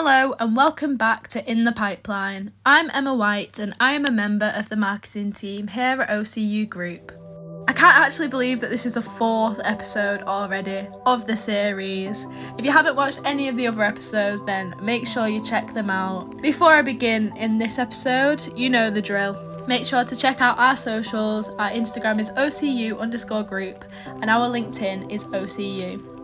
Hello and welcome back to In the Pipeline. I'm Emma White and I am a member of the marketing team here at OCU Group. I can't actually believe that this is a fourth episode already of the series. If you haven't watched any of the other episodes, then make sure you check them out. Before I begin in this episode, you know the drill. Make sure to check out our socials. Our Instagram is OCU underscore group and our LinkedIn is OCU.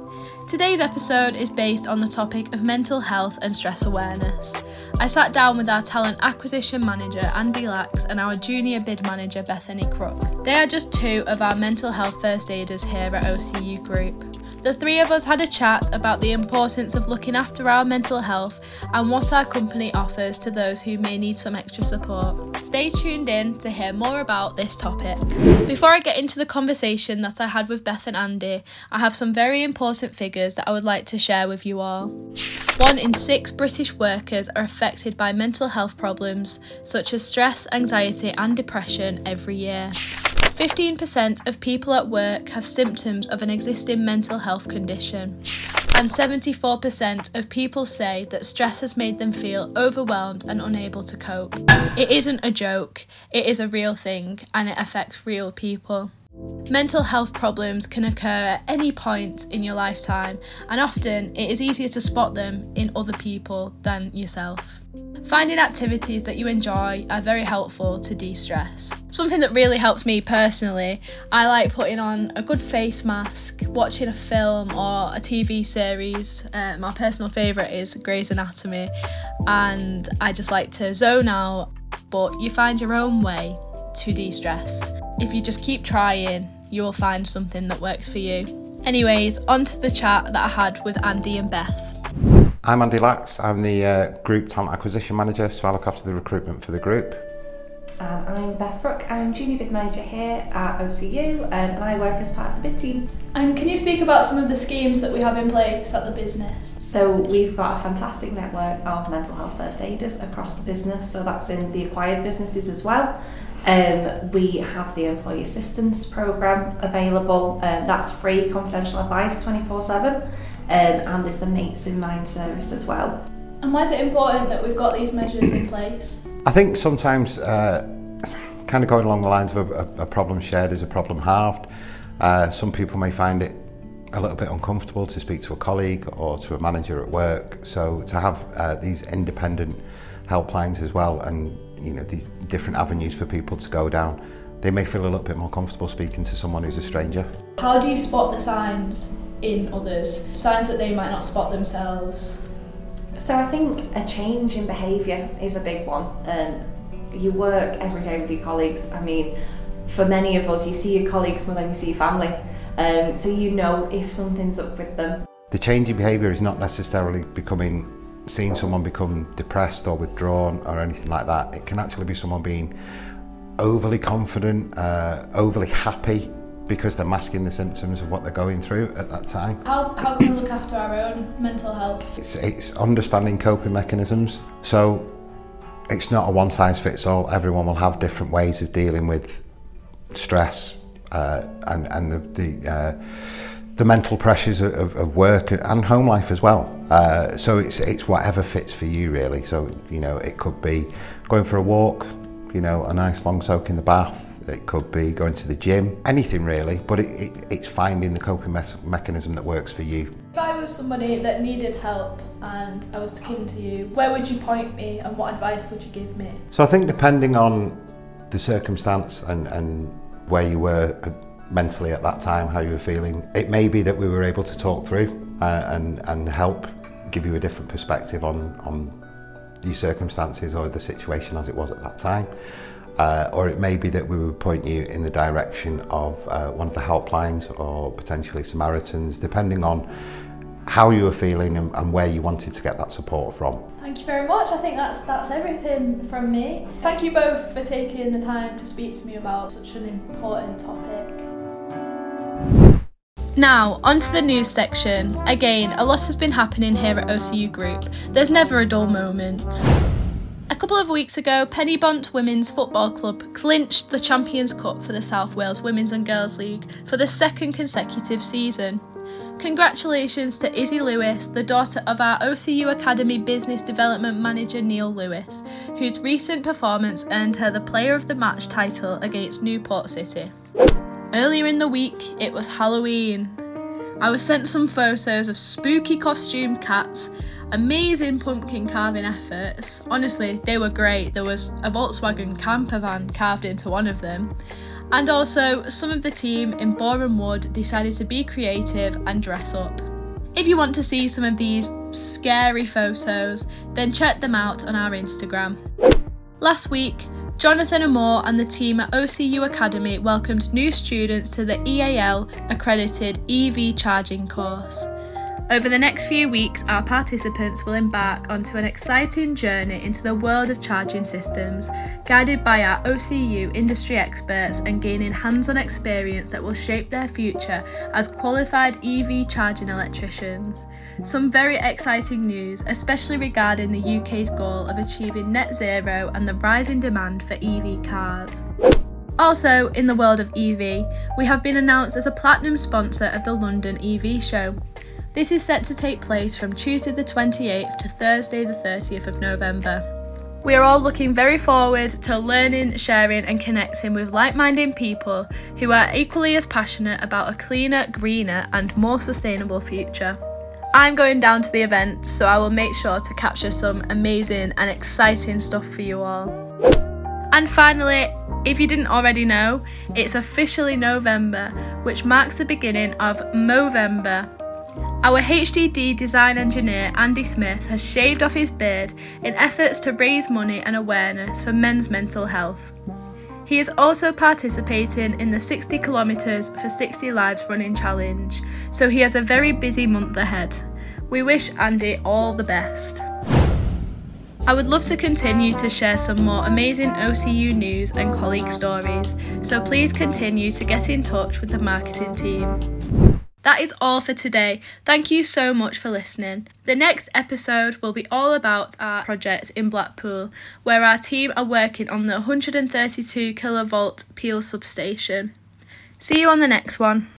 Today's episode is based on the topic of mental health and stress awareness. I sat down with our talent acquisition manager Andy Lax and our junior bid manager Bethany Crook. They are just two of our mental health first aiders here at OCU Group. The three of us had a chat about the importance of looking after our mental health and what our company offers to those who may need some extra support. Stay tuned in to hear more about this topic. Before I get into the conversation that I had with Beth and Andy, I have some very important figures that I would like to share with you all. One in six British workers are affected by mental health problems such as stress, anxiety, and depression every year. 15% of people at work have symptoms of an existing mental health condition. And 74% of people say that stress has made them feel overwhelmed and unable to cope. It isn't a joke, it is a real thing, and it affects real people. Mental health problems can occur at any point in your lifetime, and often it is easier to spot them in other people than yourself. Finding activities that you enjoy are very helpful to de stress. Something that really helps me personally, I like putting on a good face mask, watching a film or a TV series. Uh, my personal favourite is Grey's Anatomy, and I just like to zone out. But you find your own way to de stress. If you just keep trying, you will find something that works for you. Anyways, on to the chat that I had with Andy and Beth. I'm Andy Lax. I'm the uh, Group Talent Acquisition Manager, so I look after the recruitment for the group. And I'm Beth Crook. I'm Junior Bid Manager here at OCU um, and I work as part of the bid team. And can you speak about some of the schemes that we have in place at the business? So we've got a fantastic network of mental health first aiders across the business, so that's in the acquired businesses as well. Um, we have the employee assistance program available. Um, that's free confidential advice 24 7 um, and there's the Mates in Mind service as well. And why is it important that we've got these measures in place? I think sometimes, uh, kind of going along the lines of a, a problem shared is a problem halved. Uh, some people may find it a little bit uncomfortable to speak to a colleague or to a manager at work. So to have uh, these independent helplines as well, and you know these different avenues for people to go down, they may feel a little bit more comfortable speaking to someone who's a stranger. How do you spot the signs in others, signs that they might not spot themselves? So I think a change in behaviour is a big one. Um, you work every day with your colleagues. I mean, for many of us, you see your colleagues more than you see your family. Um, so you know if something's up with them. The change in behaviour is not necessarily becoming seeing someone become depressed or withdrawn or anything like that. It can actually be someone being overly confident, uh, overly happy, because they're masking the symptoms of what they're going through at that time. How, how can we look after our own mental health? It's, it's understanding coping mechanisms. So it's not a one size fits all. Everyone will have different ways of dealing with stress uh, and, and the, the, uh, the mental pressures of, of work and home life as well. Uh, so it's, it's whatever fits for you really. So, you know, it could be going for a walk, you know, a nice long soak in the bath, it could be going to the gym, anything really, but it, it, it's finding the coping me- mechanism that works for you. If I was somebody that needed help and I was to come to you, where would you point me and what advice would you give me? So I think depending on the circumstance and, and where you were uh, mentally at that time, how you were feeling, it may be that we were able to talk through uh, and, and help give you a different perspective on, on your circumstances or the situation as it was at that time. Uh, or it may be that we would point you in the direction of uh, one of the helplines or potentially Samaritans, depending on how you were feeling and, and, where you wanted to get that support from. Thank you very much. I think that's that's everything from me. Thank you both for taking the time to speak to me about such an important topic. Now, onto the news section. Again, a lot has been happening here at OCU Group. There's never a dull moment. A couple of weeks ago, Bont Women's Football Club clinched the Champions Cup for the South Wales Women's and Girls League for the second consecutive season. Congratulations to Izzy Lewis, the daughter of our OCU Academy Business Development Manager Neil Lewis, whose recent performance earned her the Player of the Match title against Newport City. Earlier in the week, it was Halloween. I was sent some photos of spooky costumed cats, amazing pumpkin carving efforts. Honestly, they were great. There was a Volkswagen camper van carved into one of them. And also, some of the team in Boreham Wood decided to be creative and dress up. If you want to see some of these scary photos, then check them out on our Instagram. Last week, Jonathan Amore and the team at OCU Academy welcomed new students to the EAL accredited EV charging course. Over the next few weeks, our participants will embark onto an exciting journey into the world of charging systems, guided by our OCU industry experts and gaining hands on experience that will shape their future as qualified EV charging electricians. Some very exciting news, especially regarding the UK's goal of achieving net zero and the rising demand for EV cars. Also, in the world of EV, we have been announced as a platinum sponsor of the London EV Show. This is set to take place from Tuesday the 28th to Thursday the 30th of November. We are all looking very forward to learning, sharing, and connecting with like minded people who are equally as passionate about a cleaner, greener, and more sustainable future. I'm going down to the event, so I will make sure to capture some amazing and exciting stuff for you all. And finally, if you didn't already know, it's officially November, which marks the beginning of Movember, our HDD design engineer Andy Smith has shaved off his beard in efforts to raise money and awareness for men's mental health. He is also participating in the 60 kilometres for 60 Lives running challenge, so he has a very busy month ahead. We wish Andy all the best. I would love to continue to share some more amazing OCU news and colleague stories, so please continue to get in touch with the marketing team. That is all for today. Thank you so much for listening. The next episode will be all about our project in Blackpool, where our team are working on the 132 kilovolt Peel substation. See you on the next one.